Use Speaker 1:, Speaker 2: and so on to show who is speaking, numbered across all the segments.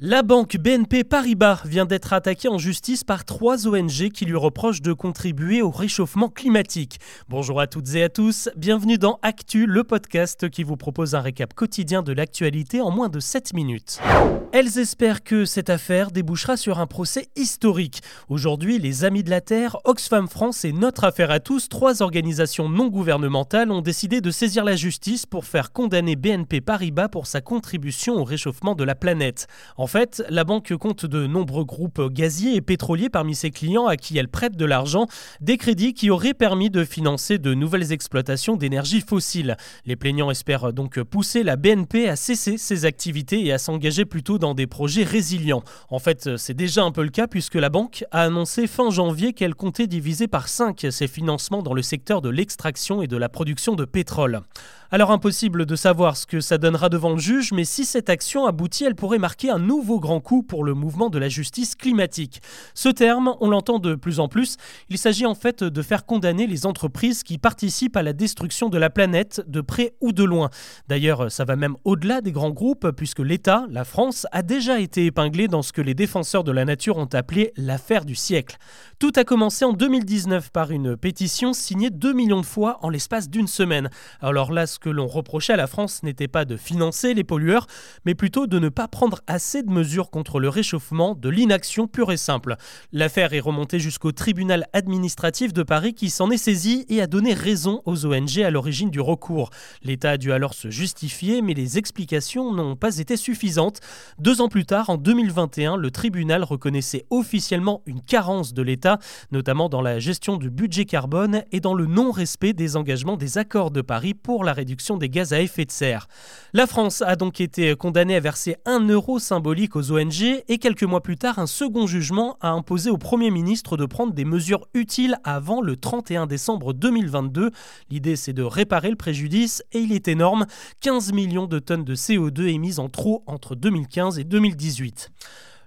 Speaker 1: La banque BNP Paribas vient d'être attaquée en justice par trois ONG qui lui reprochent de contribuer au réchauffement climatique. Bonjour à toutes et à tous, bienvenue dans Actu, le podcast qui vous propose un récap quotidien de l'actualité en moins de 7 minutes. Elles espèrent que cette affaire débouchera sur un procès historique. Aujourd'hui, les Amis de la Terre, Oxfam France et Notre Affaire à tous, trois organisations non gouvernementales, ont décidé de saisir la justice pour faire condamner BNP Paribas pour sa contribution au réchauffement de la planète. Fait, la banque compte de nombreux groupes gaziers et pétroliers parmi ses clients à qui elle prête de l'argent, des crédits qui auraient permis de financer de nouvelles exploitations d'énergie fossile. Les plaignants espèrent donc pousser la BNP à cesser ses activités et à s'engager plutôt dans des projets résilients. En fait, c'est déjà un peu le cas puisque la banque a annoncé fin janvier qu'elle comptait diviser par 5 ses financements dans le secteur de l'extraction et de la production de pétrole. Alors impossible de savoir ce que ça donnera devant le juge, mais si cette action aboutit, elle pourrait marquer un nouveau grand coup pour le mouvement de la justice climatique. Ce terme, on l'entend de plus en plus, il s'agit en fait de faire condamner les entreprises qui participent à la destruction de la planète de près ou de loin. D'ailleurs, ça va même au-delà des grands groupes, puisque l'État, la France, a déjà été épinglé dans ce que les défenseurs de la nature ont appelé l'affaire du siècle. Tout a commencé en 2019 par une pétition signée 2 millions de fois en l'espace d'une semaine. Que l'on reprochait à la France n'était pas de financer les pollueurs, mais plutôt de ne pas prendre assez de mesures contre le réchauffement, de l'inaction pure et simple. L'affaire est remontée jusqu'au tribunal administratif de Paris qui s'en est saisi et a donné raison aux ONG à l'origine du recours. L'État a dû alors se justifier, mais les explications n'ont pas été suffisantes. Deux ans plus tard, en 2021, le tribunal reconnaissait officiellement une carence de l'État, notamment dans la gestion du budget carbone et dans le non-respect des engagements des accords de Paris pour la réduction des gaz à effet de serre. La France a donc été condamnée à verser un euro symbolique aux ONG et quelques mois plus tard, un second jugement a imposé au Premier ministre de prendre des mesures utiles avant le 31 décembre 2022. L'idée, c'est de réparer le préjudice et il est énorme 15 millions de tonnes de CO2 émises en trop entre 2015 et 2018.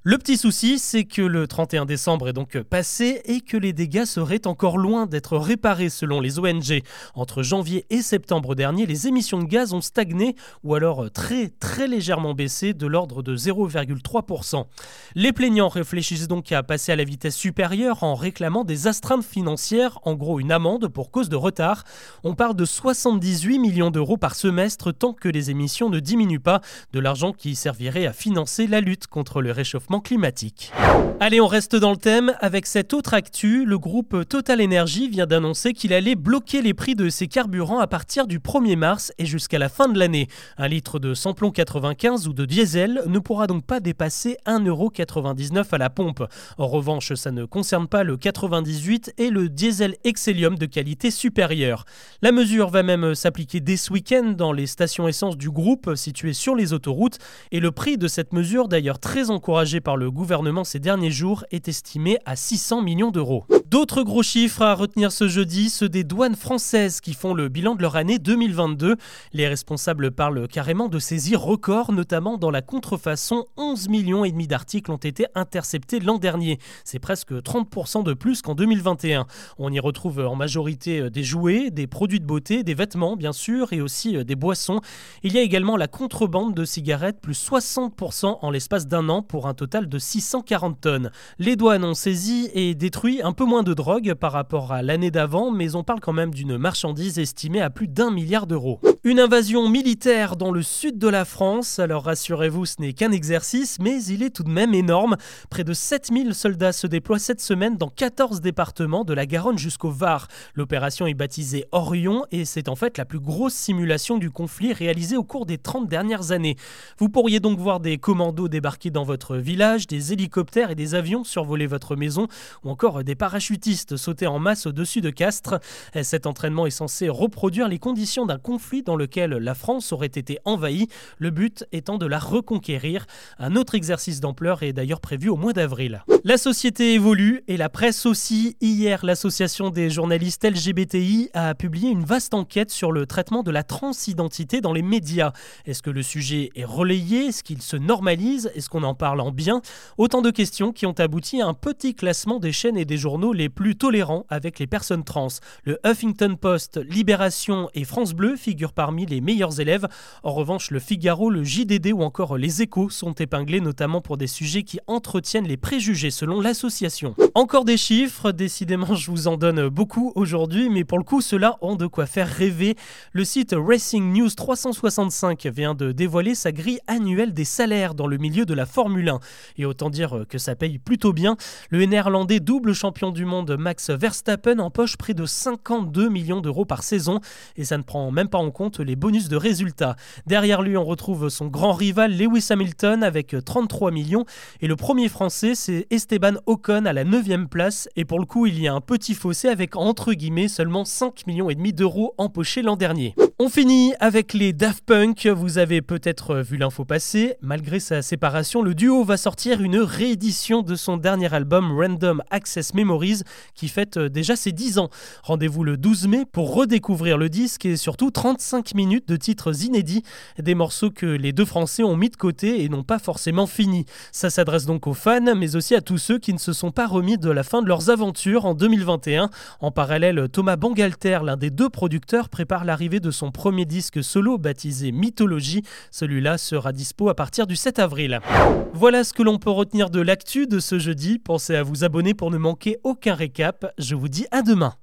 Speaker 1: Le petit souci, c'est que le 31 décembre est donc passé et que les dégâts seraient encore loin d'être réparés selon les ONG. Entre janvier et septembre dernier, les émissions de gaz ont stagné ou alors très très légèrement baissé de l'ordre de 0,3%. Les plaignants réfléchissent donc à passer à la vitesse supérieure en réclamant des astreintes financières, en gros une amende pour cause de retard. On parle de 78 millions d'euros par semestre tant que les émissions ne diminuent pas, de l'argent qui servirait à financer la lutte contre le réchauffement climatique. Allez, on reste dans le thème avec cette autre actu. Le groupe Total Energy vient d'annoncer qu'il allait bloquer les prix de ses carburants à partir du 1er mars et jusqu'à la fin de l'année. Un litre de samplon 95 ou de diesel ne pourra donc pas dépasser 1,99€ à la pompe. En revanche, ça ne concerne pas le 98 et le diesel Excellium de qualité supérieure. La mesure va même s'appliquer dès ce week-end dans les stations essence du groupe situées sur les autoroutes et le prix de cette mesure d'ailleurs très encouragé par le gouvernement ces derniers jours est estimé à 600 millions d'euros. D'autres gros chiffres à retenir ce jeudi, ceux des douanes françaises qui font le bilan de leur année 2022. Les responsables parlent carrément de saisies records, notamment dans la contrefaçon. 11 millions et demi d'articles ont été interceptés l'an dernier. C'est presque 30% de plus qu'en 2021. On y retrouve en majorité des jouets, des produits de beauté, des vêtements bien sûr et aussi des boissons. Il y a également la contrebande de cigarettes, plus 60% en l'espace d'un an pour un total de 640 tonnes. Les douanes ont saisi et détruit un peu moins de drogue par rapport à l'année d'avant, mais on parle quand même d'une marchandise estimée à plus d'un milliard d'euros. Une invasion militaire dans le sud de la France, alors rassurez-vous, ce n'est qu'un exercice, mais il est tout de même énorme. Près de 7000 soldats se déploient cette semaine dans 14 départements de la Garonne jusqu'au Var. L'opération est baptisée Orion et c'est en fait la plus grosse simulation du conflit réalisée au cours des 30 dernières années. Vous pourriez donc voir des commandos débarquer dans votre village, des hélicoptères et des avions survoler votre maison ou encore des parachutistes sauter en masse au-dessus de Castres. Cet entraînement est censé reproduire les conditions d'un conflit dans lequel la France aurait été envahie, le but étant de la reconquérir. Un autre exercice d'ampleur est d'ailleurs prévu au mois d'avril. La société évolue et la presse aussi. Hier, l'association des journalistes LGBTI a publié une vaste enquête sur le traitement de la transidentité dans les médias. Est-ce que le sujet est relayé? Est-ce qu'il se normalise? Est-ce qu'on en parle en bien? Autant de questions qui ont abouti à un petit classement des chaînes et des journaux les plus tolérants avec les personnes trans. Le Huffington Post, Libération et France Bleu figurent parmi les meilleurs élèves. En revanche, le Figaro, le JDD ou encore les Échos sont épinglés notamment pour des sujets qui entretiennent les préjugés selon l'association. Encore des chiffres, décidément je vous en donne beaucoup aujourd'hui, mais pour le coup cela ont de quoi faire rêver. Le site Racing News 365 vient de dévoiler sa grille annuelle des salaires dans le milieu de la Formule 1. Et autant dire que ça paye plutôt bien. Le néerlandais double champion du monde Max Verstappen empoche près de 52 millions d'euros par saison et ça ne prend même pas en compte les bonus de résultats. Derrière lui, on retrouve son grand rival Lewis Hamilton avec 33 millions et le premier français, c'est Esteban Ocon à la 9e place et pour le coup, il y a un petit fossé avec entre guillemets seulement 5 millions et demi d'euros empochés l'an dernier. On finit avec les Daft Punk. Vous avez peut-être vu l'info passer. Malgré sa séparation, le duo va sortir une réédition de son dernier album Random Access Memories qui fête déjà ses 10 ans. Rendez-vous le 12 mai pour redécouvrir le disque et surtout 35 minutes de titres inédits, des morceaux que les deux Français ont mis de côté et n'ont pas forcément fini. Ça s'adresse donc aux fans, mais aussi à tous ceux qui ne se sont pas remis de la fin de leurs aventures en 2021. En parallèle, Thomas Bangalter, l'un des deux producteurs, prépare l'arrivée de premier disque solo baptisé Mythologie. Celui-là sera dispo à partir du 7 avril. Voilà ce que l'on peut retenir de l'actu de ce jeudi. Pensez à vous abonner pour ne manquer aucun récap. Je vous dis à demain.